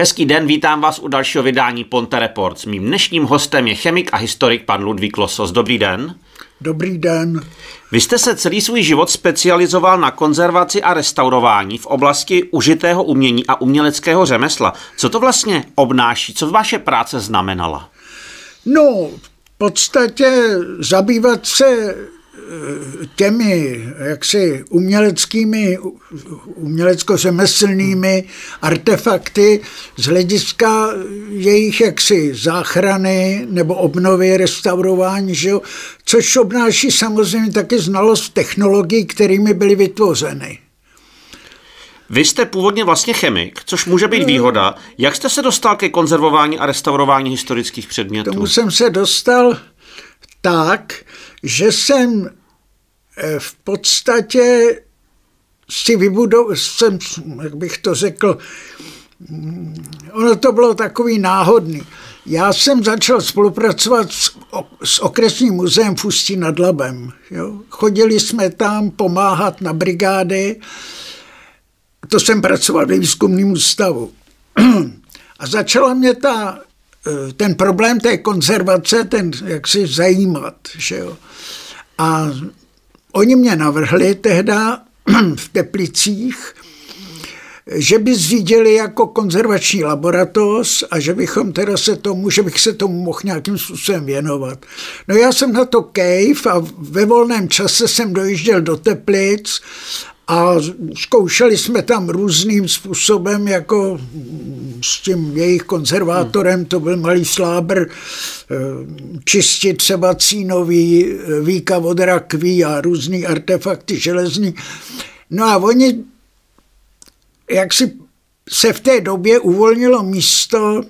Hezký den, vítám vás u dalšího vydání Ponte Reports. Mým dnešním hostem je chemik a historik pan Ludvík Losos. Dobrý den. Dobrý den. Vy jste se celý svůj život specializoval na konzervaci a restaurování v oblasti užitého umění a uměleckého řemesla. Co to vlastně obnáší? Co vaše práce znamenala? No, v podstatě zabývat se těmi jaksi uměleckými, umělecko-řemeslnými artefakty z hlediska jejich jaksi záchrany nebo obnovy, restaurování, že jo? což obnáší samozřejmě taky znalost technologií, kterými byly vytvořeny. Vy jste původně vlastně chemik, což může být výhoda. Jak jste se dostal ke konzervování a restaurování historických předmětů? Tomu jsem se dostal tak, že jsem v podstatě si vybudoval, jsem, jak bych to řekl, mm, ono to bylo takový náhodný. Já jsem začal spolupracovat s, s okresním muzeem v Ústí nad Labem. Jo. Chodili jsme tam pomáhat na brigády, to jsem pracoval ve výzkumném ústavu. A začala mě ta, eh, ten problém té konzervace, ten jak si zajímat. Že jo. A Oni mě navrhli tehda v Teplicích, že by zřídili jako konzervační laboratoř a že bychom teda se tomu, že bych se tomu mohl nějakým způsobem věnovat. No já jsem na to kejv a ve volném čase jsem dojížděl do Teplic a zkoušeli jsme tam různým způsobem, jako s tím jejich konzervátorem, to byl malý slábr, eh, čistit třeba cínový, eh, výka od rakví a různý artefakty železní. No a oni, jak si se v té době uvolnilo místo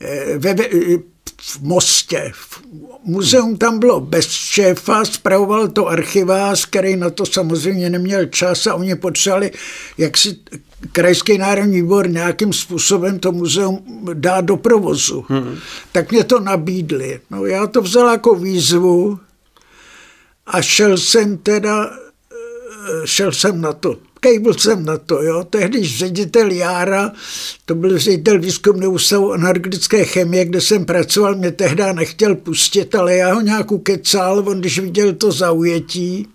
eh, ve, v Mostě. Muzeum tam bylo bez šéfa, spravoval to archivář, který na to samozřejmě neměl čas a oni potřebovali, jak si krajský národní výbor nějakým způsobem to muzeum dá do provozu. Hmm. Tak mě to nabídli. No já to vzal jako výzvu a šel jsem teda, eh, šel jsem na to kejbl jsem na to, jo. Tehdy ředitel Jára, to byl ředitel výzkumného ústavu energetické chemie, kde jsem pracoval, mě tehdy nechtěl pustit, ale já ho nějak ukecal, on když viděl to zaujetí,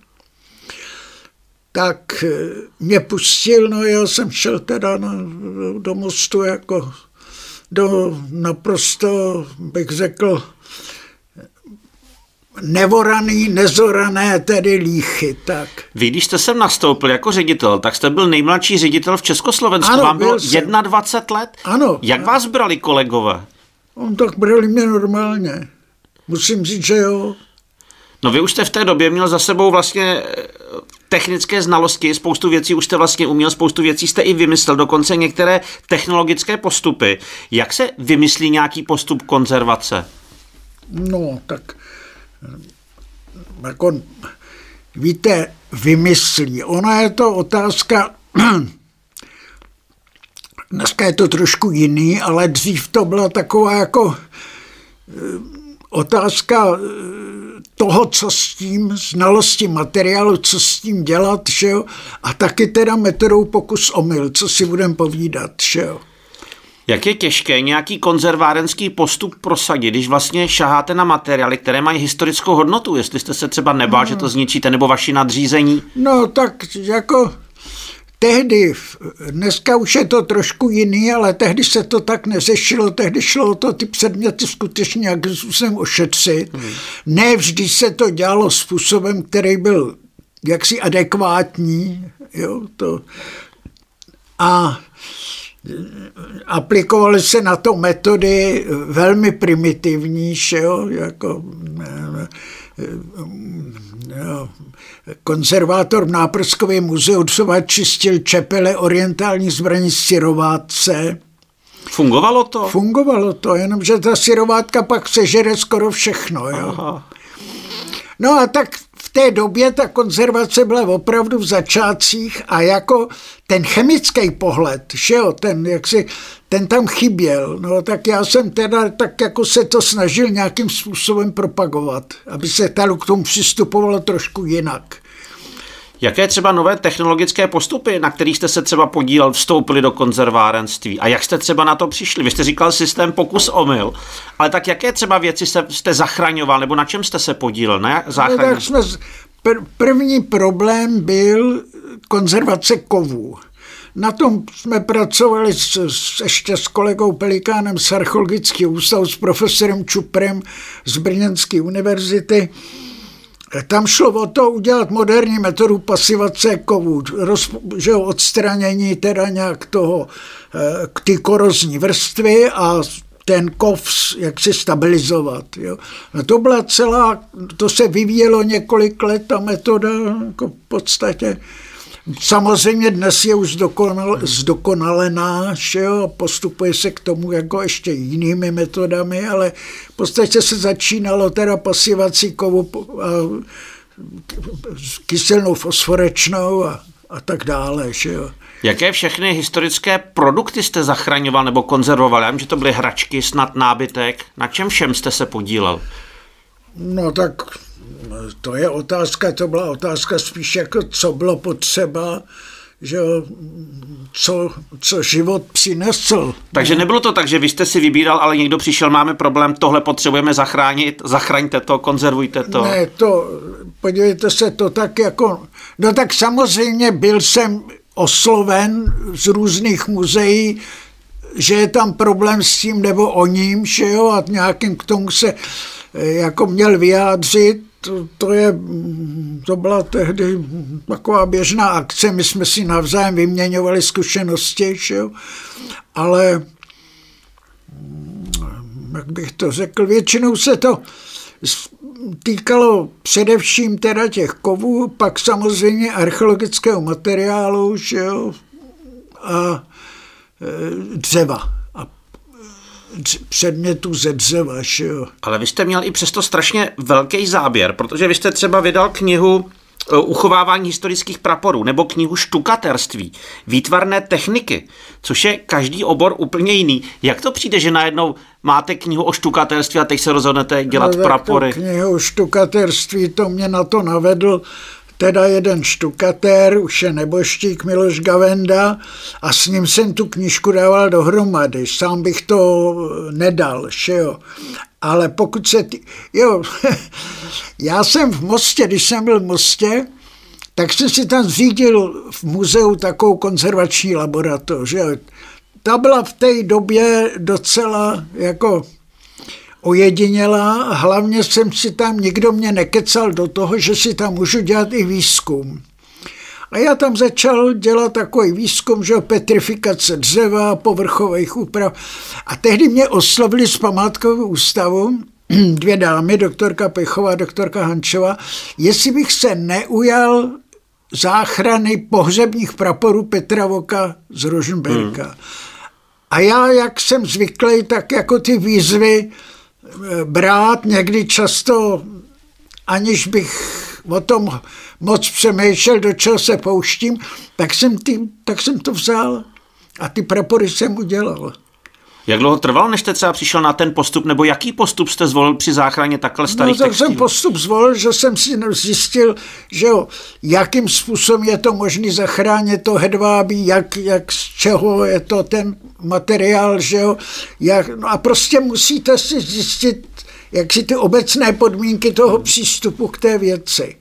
tak eh, mě pustil, no já jsem šel teda na, do mostu jako do naprosto, bych řekl, nevoraný, nezorané tedy líchy. Tak. Vy, když jste sem nastoupil jako ředitel, tak jste byl nejmladší ředitel v Československu. Ano, Vám bylo 21 let? Ano. Jak ano. vás brali kolegové? On tak brali mě normálně. Musím říct, že jo. No vy už jste v té době měl za sebou vlastně eh, technické znalosti, spoustu věcí už jste vlastně uměl, spoustu věcí jste i vymyslel, dokonce některé technologické postupy. Jak se vymyslí nějaký postup konzervace? No, tak jako, víte, vymyslí. Ona je to otázka, dneska je to trošku jiný, ale dřív to byla taková jako eh, otázka eh, toho, co s tím, znalosti materiálu, co s tím dělat, že jo? a taky teda metodou pokus omyl, co si budeme povídat. Že jo? Jak je těžké nějaký konzervárenský postup prosadit, když vlastně šaháte na materiály, které mají historickou hodnotu, jestli jste se třeba nebál, hmm. že to zničíte, nebo vaši nadřízení? No tak jako tehdy, dneska už je to trošku jiný, ale tehdy se to tak neřešilo, tehdy šlo o to ty předměty skutečně nějakým způsobem ošetřit. Hmm. Ne vždy se to dělalo způsobem, který byl jaksi adekvátní, jo, to. A aplikovaly se na to metody velmi primitivní, že jo, jako jo, konzervátor v Náprskovém muzeu třeba čistil čepele orientální zbraní syrovátce. Fungovalo to? Fungovalo to, jenomže ta syrovátka pak sežere skoro všechno. Jo. Aha. No a tak té době ta konzervace byla opravdu v začátcích a jako ten chemický pohled, že jo, ten, jak si, ten tam chyběl, no tak já jsem teda tak jako se to snažil nějakým způsobem propagovat, aby se tady k tomu přistupovalo trošku jinak. Jaké třeba nové technologické postupy, na kterých jste se třeba podílel, vstoupili do konzervárenství? A jak jste třeba na to přišli? Vy jste říkal systém pokus omyl, ale tak jaké třeba věci jste zachraňoval, nebo na čem jste se podílel? Na záchraně? No, tak jsme, pr- první problém byl konzervace kovů. Na tom jsme pracovali s, s, ještě s kolegou Pelikánem z Archeologického ústavu, s profesorem Čuprem z Brněnské univerzity. Tam šlo o to udělat moderní metodu pasivace kovů, roz, že odstranění teda nějak toho, eh, ty korozní vrstvy a ten kov jak si stabilizovat. Jo. To byla celá, to se vyvíjelo několik let, ta metoda jako v podstatě Samozřejmě dnes je už zdokonal, zdokonalená, že jo, postupuje se k tomu jako ještě jinými metodami, ale v podstatě se začínalo teda pasivací kovu a, kyselnou fosforečnou a, a tak dále. Že jo. Jaké všechny historické produkty jste zachraňoval nebo konzervoval? Já vím, že to byly hračky, snad nábytek. Na čem všem jste se podílel? No tak to je otázka, to byla otázka spíš jako, co bylo potřeba, že co, co život přinesl. Takže nebylo to tak, že vy jste si vybíral, ale někdo přišel, máme problém, tohle potřebujeme zachránit, zachraňte to, konzervujte to. Ne, to, podívejte se, to tak jako, no tak samozřejmě byl jsem osloven z různých muzeí, že je tam problém s tím nebo o ním, že jo, a nějakým k tomu se eh, jako měl vyjádřit, to, to, je, to byla tehdy taková běžná akce, my jsme si navzájem vyměňovali zkušenosti, že jo? ale jak bych to řekl, většinou se to týkalo především teda těch kovů, pak samozřejmě archeologického materiálu že jo? a e, dřeva předmětů ze dřeva. Že jo. Ale vy jste měl i přesto strašně velký záběr, protože vy jste třeba vydal knihu e, uchovávání historických praporů nebo knihu štukaterství, výtvarné techniky, což je každý obor úplně jiný. Jak to přijde, že najednou máte knihu o štukaterství a teď se rozhodnete dělat no, prapory? knihu o štukaterství, to mě na to navedl teda jeden štukatér, už je neboštík Miloš Gavenda a s ním jsem tu knížku dával dohromady. Sám bych to nedal, že jo. Ale pokud se... Ty, jo, já jsem v Mostě, když jsem byl v Mostě, tak jsem si tam zřídil v muzeu takovou konzervační laboratoř. Že? Ta byla v té době docela jako ojedinělá a hlavně jsem si tam, nikdo mě nekecal do toho, že si tam můžu dělat i výzkum. A já tam začal dělat takový výzkum, že petrifikace dřeva, povrchových úprav. A tehdy mě oslovili z památkového ústavu dvě dámy, doktorka Pechová a doktorka Hančová, jestli bych se neujal záchrany pohřebních praporů Petra Voka z Rožnberka. Hmm. A já, jak jsem zvyklý, tak jako ty výzvy brát někdy často, aniž bych o tom moc přemýšlel, do čeho se pouštím, tak jsem, tím, tak jsem to vzal a ty prapory jsem udělal. Jak dlouho trvalo, než jste třeba přišel na ten postup, nebo jaký postup jste zvolil při záchraně takhle starých no, tak textilů? jsem postup zvolil, že jsem si zjistil, že jo, jakým způsobem je to možné zachránit to hedvábí, jak, jak z čeho je to ten materiál, že jo, jak, no a prostě musíte si zjistit, jak si ty obecné podmínky toho přístupu k té věci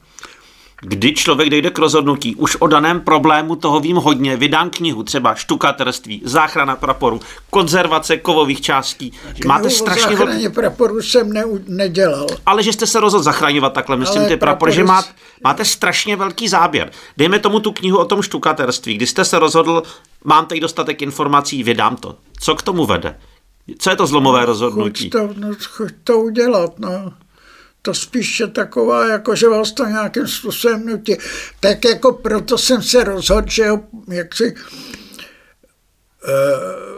kdy člověk dojde k rozhodnutí, už o daném problému toho vím hodně, vydám knihu, třeba štukaterství, záchrana praporu, konzervace kovových částí. Knihu Máte strašně velký... praporu jsem ne, nedělal. Ale že jste se rozhodl zachraňovat takhle, myslím, Ale ty prapory, že má, máte strašně velký záběr. Dejme tomu tu knihu o tom štukaterství, kdy jste se rozhodl, mám tady dostatek informací, vydám to. Co k tomu vede? Co je to zlomové no, rozhodnutí? Chuť to, no, chuť to udělat, no to spíš je taková, jako že vás to nějakým způsobem nutí. Tak jako proto jsem se rozhodl, že jak si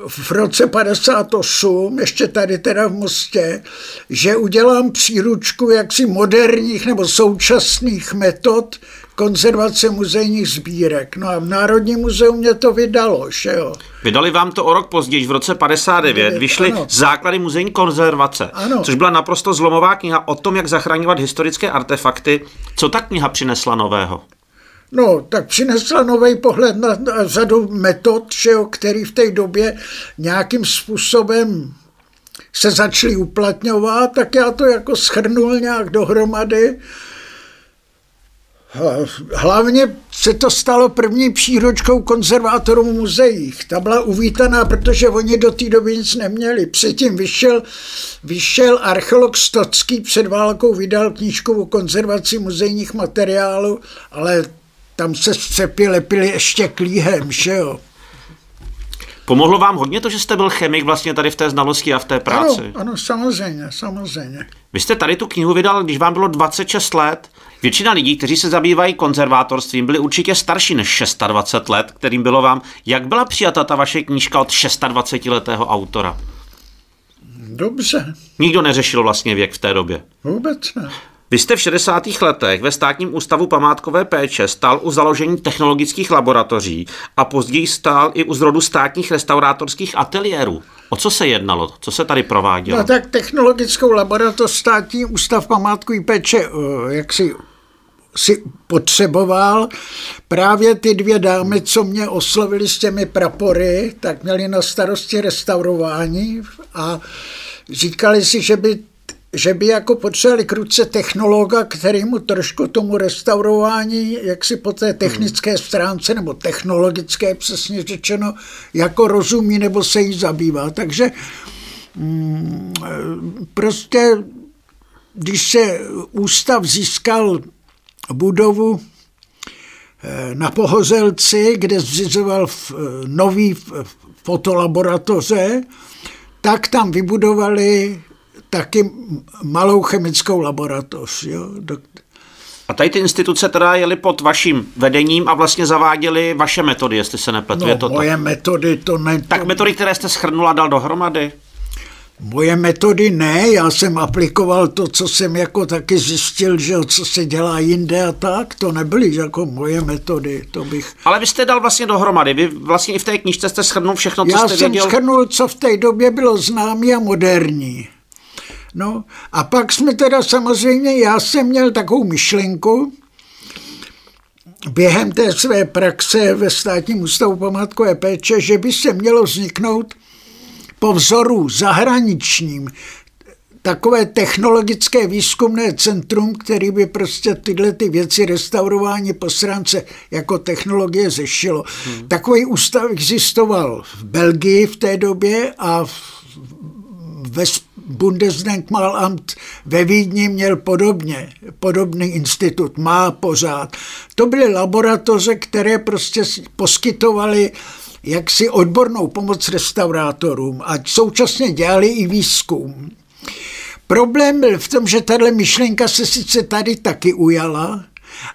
v roce 58, ještě tady teda v Mostě, že udělám příručku jaksi moderních nebo současných metod konzervace muzejních sbírek. No a v Národním muzeu mě to vydalo, že jo. Vydali vám to o rok později, v roce 59, vyšly ano. základy muzejní konzervace, ano. což byla naprosto zlomová kniha o tom, jak zachraňovat historické artefakty. Co ta kniha přinesla nového? No, tak přinesla nový pohled na, na řadu metod, že jo, který v té době nějakým způsobem se začaly uplatňovat, tak já to jako schrnul nějak dohromady. Hlavně se to stalo první příročkou konzervátorů v muzeích. Ta byla uvítaná, protože oni do té doby nic neměli. Předtím vyšel, vyšel archeolog Stocký před válkou, vydal knížku o konzervaci muzejních materiálů, ale tam se střepy lepily ještě klíhem, že jo. Pomohlo vám hodně to, že jste byl chemik vlastně tady v té znalosti a v té práci? Ano, ano, samozřejmě, samozřejmě. Vy jste tady tu knihu vydal, když vám bylo 26 let. Většina lidí, kteří se zabývají konzervátorstvím, byli určitě starší než 26 let, kterým bylo vám. Jak byla přijata ta vaše knížka od 26-letého autora? Dobře. Nikdo neřešil vlastně věk v té době. Vůbec ne. Vy jste v 60. letech ve státním ústavu památkové péče stál u založení technologických laboratoří a později stál i u zrodu státních restaurátorských ateliérů. O co se jednalo? Co se tady provádělo? No tak technologickou laboratoř státní ústav památkové péče eh, jak si si potřeboval. Právě ty dvě dámy, co mě oslovili s těmi prapory, tak měli na starosti restaurování a říkali si, že by že by jako potřebovali kruce technologa, který mu trošku tomu restaurování, jak si po té technické stránce, nebo technologické přesně řečeno, jako rozumí nebo se jí zabývá. Takže mm, prostě, když se ústav získal budovu eh, na Pohozelci, kde zřizoval nový fotolaboratoře, tak tam vybudovali taky malou chemickou laboratoř. Jo. A tady ty instituce teda jeli pod vaším vedením a vlastně zaváděly vaše metody, jestli se nepletu. No, to moje tak? metody to ne... Tak metody, které jste schrnul a dal dohromady? Moje metody ne, já jsem aplikoval to, co jsem jako taky zjistil, že co se dělá jinde a tak, to nebyly jako moje metody, to bych... Ale vy jste dal vlastně dohromady, vy vlastně i v té knižce jste schrnul všechno, co já jste věděl? Já jsem schrnul, co v té době bylo známé a moderní. No a pak jsme teda samozřejmě, já jsem měl takovou myšlenku, během té své praxe ve státním ústavu památkové péče, že by se mělo vzniknout po vzoru zahraničním takové technologické výzkumné centrum, který by prostě tyhle ty věci restaurování po stránce jako technologie zešilo. Hmm. Takový ústav existoval v Belgii v té době a v, ve Bundesdenkmalamt ve Vídni měl podobně, podobný institut, má pořád. To byly laboratoře, které prostě poskytovaly jaksi odbornou pomoc restaurátorům a současně dělali i výzkum. Problém byl v tom, že tahle myšlenka se sice tady taky ujala,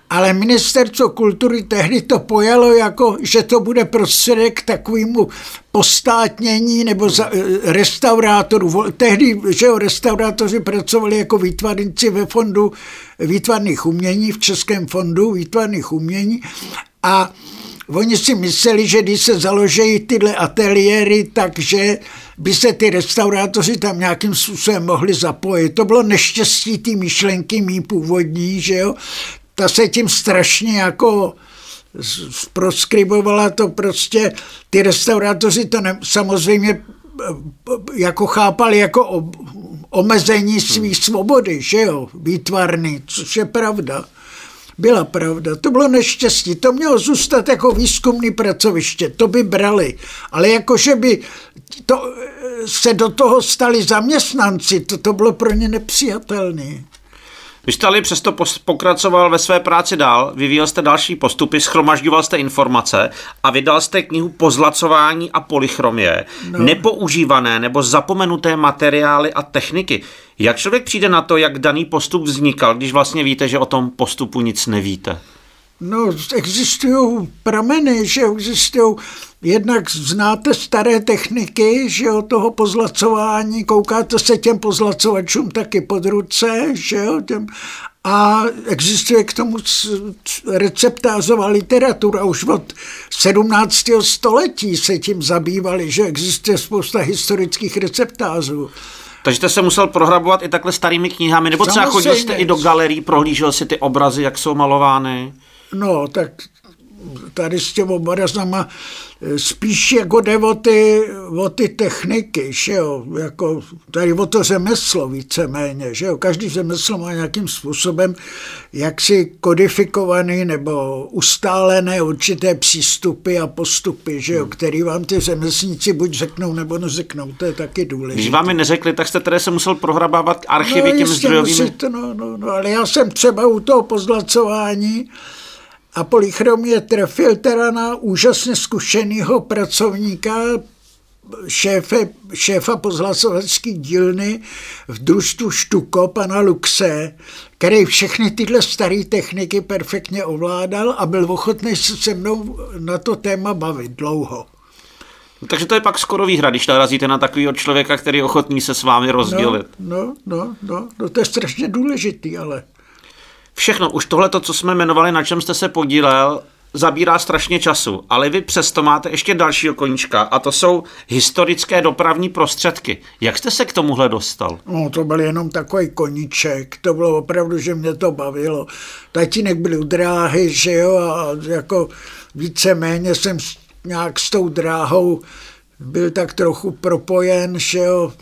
ale ministerstvo kultury tehdy to pojalo jako, že to bude prostředek takovému postátnění nebo za, eh, restaurátorů. Tehdy, že jo, restaurátoři pracovali jako výtvarníci ve fondu výtvarných umění, v Českém fondu výtvarných umění a Oni si mysleli, že když se založí tyhle ateliéry, takže by se ty restaurátoři tam nějakým způsobem mohli zapojit. To bylo neštěstí ty myšlenky mý původní, že jo ta se tím strašně jako proskribovala to prostě, ty restaurátoři to ne, samozřejmě e, jako chápali jako o, omezení své hmm. svobody, že jo, výtvarný, což je pravda. Byla pravda. To bylo neštěstí. To mělo zůstat jako výzkumný pracoviště. To by brali. Ale jakože by to, e, se do toho stali zaměstnanci, to, to bylo pro ně nepřijatelné. Vy jste ale přesto pokračoval ve své práci dál, vyvíjel jste další postupy, schromažďoval jste informace a vydal jste knihu Pozlacování a polychromie, no. nepoužívané nebo zapomenuté materiály a techniky. Jak člověk přijde na to, jak daný postup vznikal, když vlastně víte, že o tom postupu nic nevíte? No, existují prameny, že existují, jednak znáte staré techniky, že jo, toho pozlacování, koukáte se těm pozlacovačům taky pod ruce, že jo, těm, a existuje k tomu receptářová literatura. Už od 17. století se tím zabývali, že existuje spousta historických receptářů. Takže jste se musel prohrabovat i takhle starými knihami, nebo třeba chodil jste i do galerí, prohlížel si ty obrazy, jak jsou malovány? No, tak tady s těmi obrazama spíš jako jde o ty, o ty techniky, že jo, jako tady o to řemeslo víceméně, že jo, každý řemeslo má nějakým způsobem jaksi kodifikovaný nebo ustálené určité přístupy a postupy, že jo, hmm. který vám ty řemeslníci buď řeknou nebo neřeknou, to je taky důležité. Když vám je neřekli, tak jste tedy se musel prohrabávat archivy no, těmi zdrojovými... Musíte, no, no, no, ale já jsem třeba u toho pozlacování a polychromie trefil teda na úžasně zkušeného pracovníka, šéfe, šéfa pozlasovačské dílny v družstvu Štuko, pana Luxe, který všechny tyhle staré techniky perfektně ovládal a byl ochotný se se mnou na to téma bavit dlouho. No, takže to je pak skoro výhra, když narazíte na takového člověka, který je ochotný se s vámi rozdělit. No, no, no, no, no to je strašně důležitý, ale všechno, už tohle, co jsme jmenovali, na čem jste se podílel, zabírá strašně času, ale vy přesto máte ještě dalšího koníčka a to jsou historické dopravní prostředky. Jak jste se k tomuhle dostal? No, to byl jenom takový koníček, to bylo opravdu, že mě to bavilo. Tatínek byl u dráhy, že jo, a jako víceméně jsem nějak s tou dráhou byl tak trochu propojen, že jo,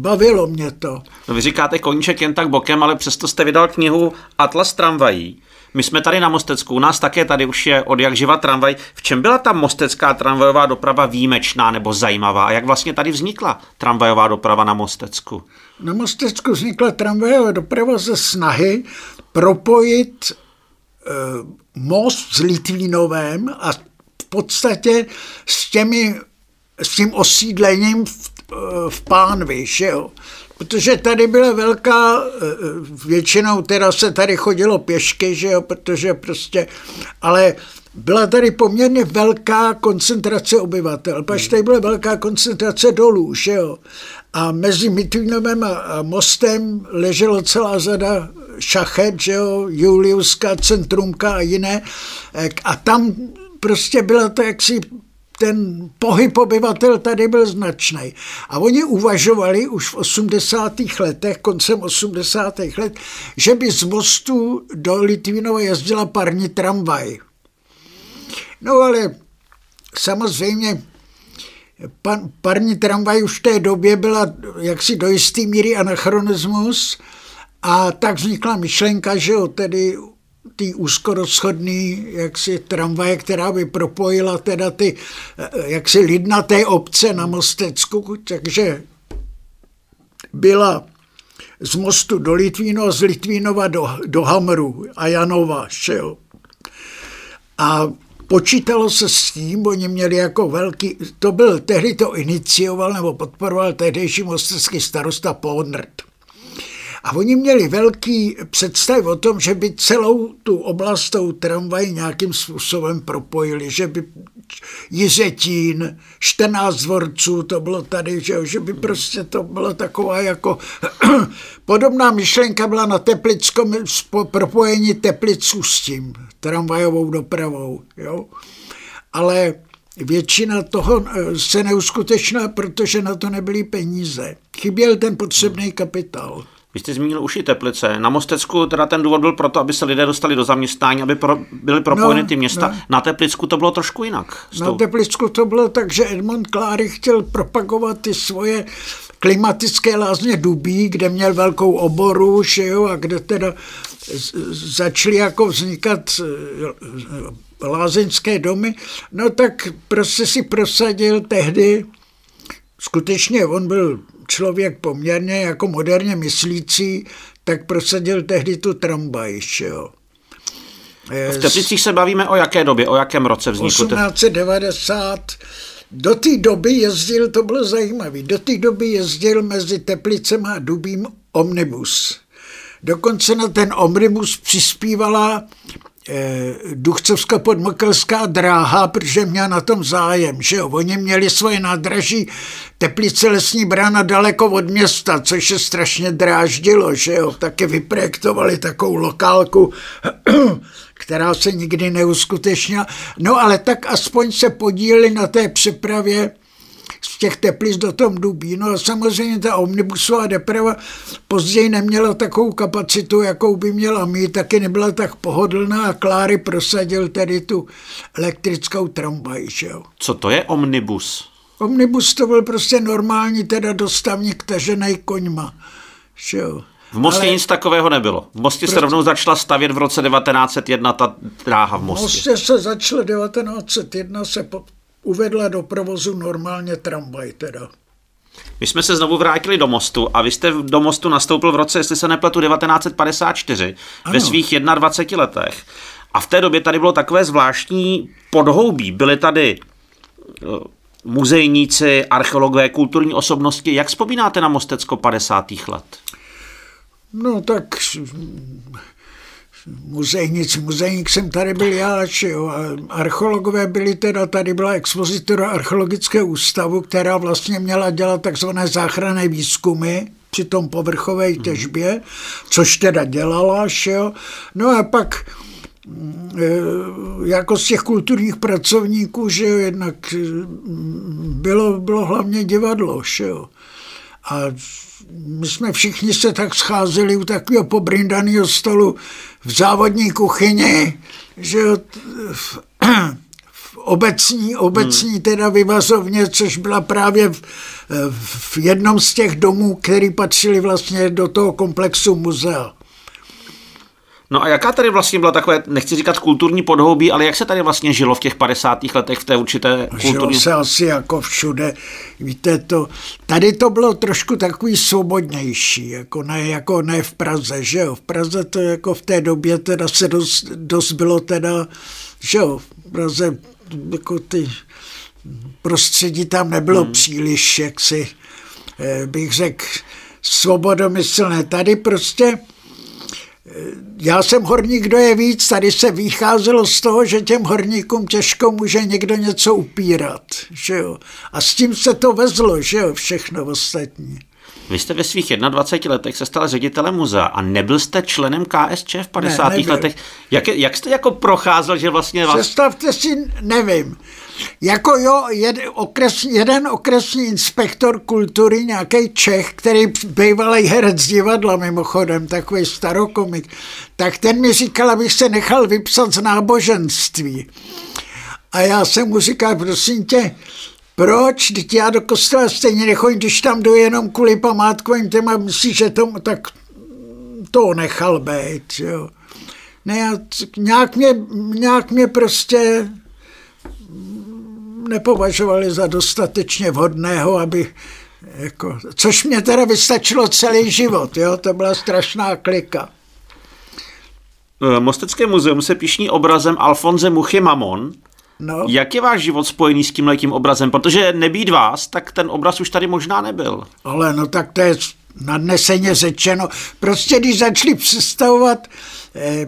bavilo mě to. No vy říkáte koníček jen tak bokem, ale přesto jste vydal knihu Atlas tramvají. My jsme tady na Mostecku, u nás také tady už je od jak živa tramvaj. V čem byla ta mostecká tramvajová doprava výjimečná nebo zajímavá? A jak vlastně tady vznikla tramvajová doprava na Mostecku? Na Mostecku vznikla tramvajová doprava ze snahy propojit e, most s Litvínovem a v podstatě s těmi s tím osídlením v v pánvi, že jo. Protože tady byla velká, eh, většinou teda se tady chodilo pěšky, že jo, protože prostě, ale byla tady poměrně velká koncentrace obyvatel, pač tady byla velká koncentrace dolů, že jo. A mezi Mitvínovem a mostem leželo celá řada šachet, že jo, Juliuska, Centrumka a jiné. A tam prostě byla to jaksi ten pohyb obyvatel tady byl značný. A oni uvažovali už v 80. letech, koncem 80. let, že by z mostu do Litvínova jezdila parní tramvaj. No ale samozřejmě pan, parní tramvaj už v té době byla jaksi do jisté míry anachronismus a tak vznikla myšlenka, že jo, tedy ty úzkorozchodný jaksi tramvaje, která by propojila teda ty eh, jaksi lidnaté obce na Mostecku, takže byla z mostu do Litvínu z Litvínova do, do Hamru a Janova, šel. A počítalo se s tím, oni měli jako velký, to byl, tehdy to inicioval nebo podporoval tehdejší mostecký starosta Podnrt. A oni měli velký představ o tom, že by celou tu oblast tou tramvaj nějakým způsobem propojili, že by Jiřetín, 14 dvorců, to bylo tady, že, že by prostě to bylo taková jako podobná myšlenka byla na Teplickom propojení Tepliců s tím, tramvajovou dopravou, jo. Ale většina toho eh, se neuskutečnila, protože na to nebyly peníze. Chyběl ten potřebný kapitál. Vy jste zmínil už i Teplice. Na Mostecku teda ten důvod byl proto, aby se lidé dostali do zaměstnání, aby pro, byly propojeny no, ty města. No. Na Teplicku to bylo trošku jinak. Na Teplicku to bylo tak, že Edmond Kláry chtěl propagovat ty svoje klimatické lázně Dubí, kde měl velkou oboru, že jo, a kde teda začaly jako vznikat eh, lázeňské domy, no tak prostě si prosadil tehdy, skutečně on byl člověk poměrně jako moderně myslící, tak prosadil tehdy tu tramvaj, jo. V Teplicích se bavíme o jaké době, o jakém roce vznikl? 1890. Do té doby jezdil, to bylo zajímavé, do té doby jezdil mezi Teplicem a Dubím omnibus. Dokonce na ten omnibus přispívala Eh, Duchcovská podmokelská dráha, protože měla na tom zájem, že jo. Oni měli svoje nádraží Teplice lesní brána daleko od města, což je strašně dráždilo, že jo. Taky vyprojektovali takovou lokálku, která se nikdy neuskutečnila. No ale tak aspoň se podíleli na té přepravě z těch teplic do tom dubí. No a samozřejmě ta omnibusová deprava později neměla takovou kapacitu, jakou by měla mít, taky nebyla tak pohodlná a Kláry prosadil tedy tu elektrickou tramvaj. Co to je omnibus? Omnibus to byl prostě normální teda dostavník tažený koňma. Že V Mostě Ale... nic takového nebylo. V Mostě prostě... se rovnou začala stavět v roce 1901 ta dráha v Mostě. V Mostě se začalo 1901 se po... uvedla do provozu normálně tramvaj teda. My jsme se znovu vrátili do mostu a vy jste do mostu nastoupil v roce, jestli se nepletu, 1954 ano. ve svých 21 letech. A v té době tady bylo takové zvláštní podhoubí. Byly tady eh, muzejníci, archeologové, kulturní osobnosti. Jak vzpomínáte na Mostecko 50. let? No tak muzejnic, muzejník jsem tady byl já, jo, a archeologové byli teda, tady byla expozitora archeologického ústavu, která vlastně měla dělat takzvané záchranné výzkumy při tom povrchové mhm. těžbě, což teda dělala, jo. No a pak Eh, jako z těch kulturních pracovníků, že jo, jednak mm, bylo, bylo hlavně divadlo, že jo. A my jsme všichni se tak scházeli u takového pobrindaného stolu v závodní kuchyni, že v, v obecní, obecní hmm. teda vyvazovně, což byla právě v, v jednom z těch domů, který patřili vlastně do toho komplexu muzea. No a jaká tady vlastně byla takové, nechci říkat kulturní podhoubí, ale jak se tady vlastně žilo v těch 50. letech v té určité kulturní... Žilo se asi jako všude. Víte, to, tady to bylo trošku takový svobodnější, jako ne, jako ne v Praze, že jo. V Praze to jako v té době teda se dost, dost bylo teda, že jo, v Praze jako ty prostředí tam nebylo hmm. příliš, jak si eh, bych řekl, svobodomyslné. Tady prostě já jsem horník, kdo je víc, tady se vycházelo z toho, že těm horníkům těžko může někdo něco upírat, že jo. A s tím se to vezlo, že jo, všechno ostatní. Vy jste ve svých 21 letech se stal ředitelem muzea a nebyl jste členem KSČ v 50. Ne, letech. Jak, jak jste jako procházel, že vlastně vás... Představte si, nevím. Jako jo, jed, okres, jeden okresní inspektor kultury, nějaký Čech, který bývalý herec divadla mimochodem, takový starokomik, tak ten mi říkal, abych se nechal vypsat z náboženství. A já jsem mu říkal, prosím tě, proč? Teď já do kostela stejně nechodím, když tam jdu jenom kvůli památkovým téma, myslíš, že to, tak to nechal být, jo. Ne, já, nějak, mě, nějak mě prostě nepovažovali za dostatečně vhodného, aby jako, což mě teda vystačilo celý život, jo, to byla strašná klika. Eh, Mostecké muzeum se píšní obrazem Alfonze Muchy Mamon. No. Jak je váš život spojený s tímhletím obrazem? Protože nebýt vás, tak ten obraz už tady možná nebyl. Ale no tak to je nadneseně řečeno. Prostě když začali představovat eh, eh,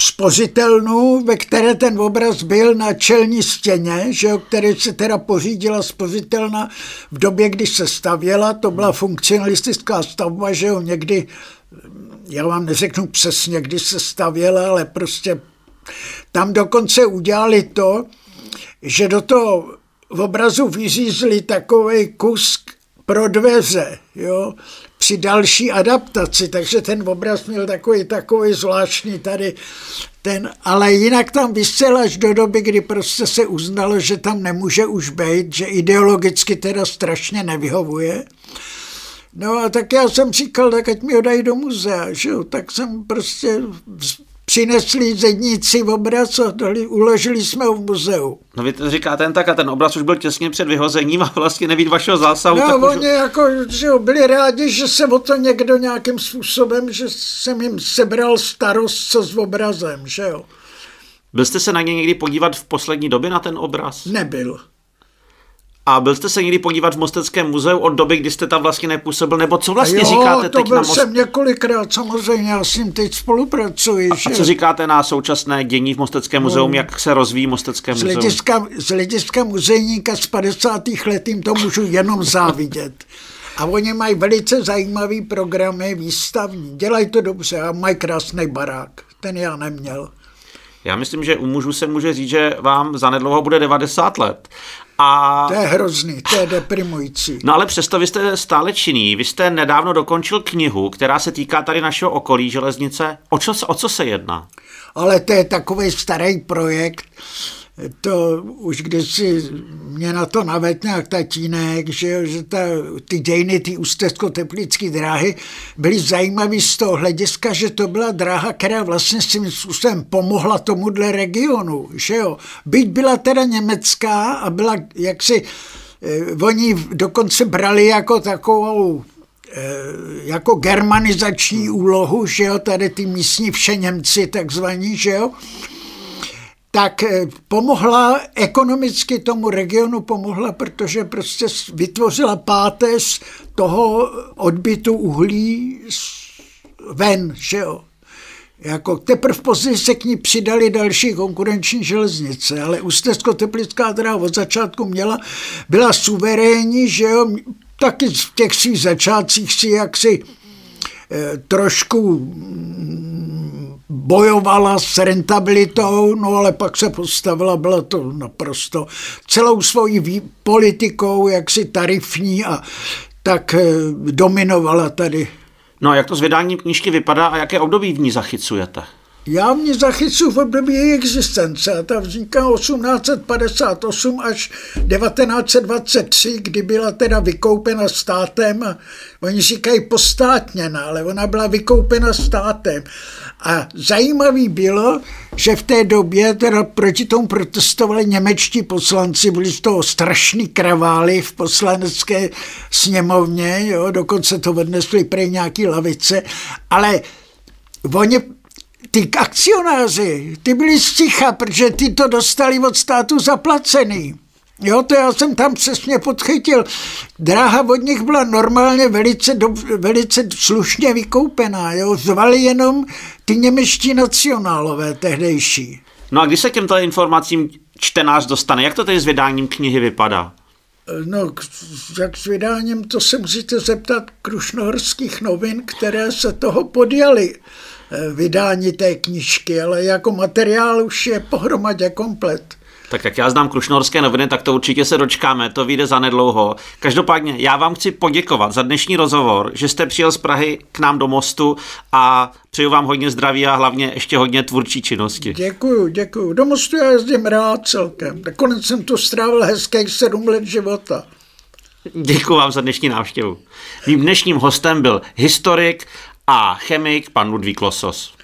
spozitelnu, ve které ten obraz byl na čelní stěně, že jo, který se teda pořídila spozitelna v době, kdy se stavěla, to byla funkcionalistická stavba, že jo, někdy, já vám neřeknu přesně, kdy se stavěla, ale prostě tam dokonce udělali to, že do toho v obrazu vyřízli takový kus pro dveře, jo, při další adaptaci, takže ten obraz měl takový, takový zvláštní tady ten, ale jinak tam vysel až do doby, kdy prostě se uznalo, že tam nemůže už být, že ideologicky teda strašně nevyhovuje. No a tak já jsem říkal, tak ať mi ho dají do muzea, že jo? tak jsem prostě přinesli zedníci obraz a dali, uložili jsme ho v muzeu. No vy to říkáte jen tak a ten obraz už byl těsně před vyhozením a vlastně nevíc vašeho zásahu. No tak oni už... jako, že jo, byli rádi, že se o to někdo nějakým způsobem, že jsem jim sebral starost co s obrazem, že jo. Byl jste se na ně někdy podívat v poslední době na ten obraz? Nebyl. A byl jste se někdy podívat v Mosteckém muzeu od doby, kdy jste tam vlastně nepůsobil, nebo co vlastně jo, říkáte to teď byl na most... jsem několikrát, samozřejmě, já s ním teď spolupracuji. A, že? a co říkáte na současné dění v Mosteckém muzeu, no, jak se rozvíjí Mostecké muzeum? Z hlediska, z hlediska muzejníka z 50. let jim to můžu jenom závidět. A oni mají velice zajímavý programy výstavní. Dělají to dobře a mají krásný barák. Ten já neměl. Já myslím, že u mužů se může říct, že vám zanedlouho bude 90 let A... To je hrozný, to je deprimující. No ale přesto vy jste stále činný. Vy jste nedávno dokončil knihu, která se týká tady našeho okolí železnice. O, čo, o co se jedná? Ale to je takový starý projekt, to už kdysi mě na to navedl nějak tatínek, že, že ta, ty dějiny, ty ústecko-teplické dráhy byly zajímavé z toho hlediska, že to byla dráha, která vlastně svým způsobem pomohla tomuhle regionu, že jo. Byť byla teda německá a byla jaksi, eh, oni dokonce brali jako takovou eh, jako germanizační úlohu, že jo, tady ty místní všeněmci takzvaní, že jo, tak eh, pomohla ekonomicky tomu regionu, pomohla, protože prostě vytvořila páteř toho odbytu uhlí ven, že jo. Jako teprve později se k ní přidali další konkurenční železnice, ale Ústecko-Teplická dráha od začátku měla, byla suverénní, že jo, taky v těch svých začátcích si jaksi trošku bojovala s rentabilitou, no ale pak se postavila, byla to naprosto celou svojí politikou, jaksi tarifní a tak eh, dominovala tady. No a jak to s vydáním knížky vypadá a jaké období v ní zachycujete? Já mě zachycuji v období její existence a ta vzniká 1858 až 1923, kdy byla teda vykoupena státem oni říkají postátněna, ale ona byla vykoupena státem. A zajímavý bylo, že v té době teda proti tomu protestovali němečtí poslanci, byli z toho strašný kravály v poslanecké sněmovně, jo, dokonce to odnesli prej nějaký lavice, ale oni ty akcionáři, ty byli sticha, protože ty to dostali od státu zaplacený. Jo, to já jsem tam přesně podchytil. Dráha od nich byla normálně velice, do, velice slušně vykoupená. Jo. Zvali jenom ty němečtí nacionálové tehdejší. No a když se k těmto informacím čtenář dostane, jak to tedy s vydáním knihy vypadá? No, jak s vydáním, to se musíte zeptat krušnohorských novin, které se toho podjali eh, vydání té knižky, ale jako materiál už je pohromadě komplet. Tak jak já znám Krušnorské noviny, tak to určitě se dočkáme, to vyjde za nedlouho. Každopádně já vám chci poděkovat za dnešní rozhovor, že jste přijel z Prahy k nám do Mostu a přeju vám hodně zdraví a hlavně ještě hodně tvůrčí činnosti. Děkuju, děkuju. Do Mostu já jezdím rád celkem. Nakonec jsem tu strávil hezkých sedm let života. Děkuji vám za dnešní návštěvu. Mým dnešním hostem byl historik a chemik pan Ludvík Losos.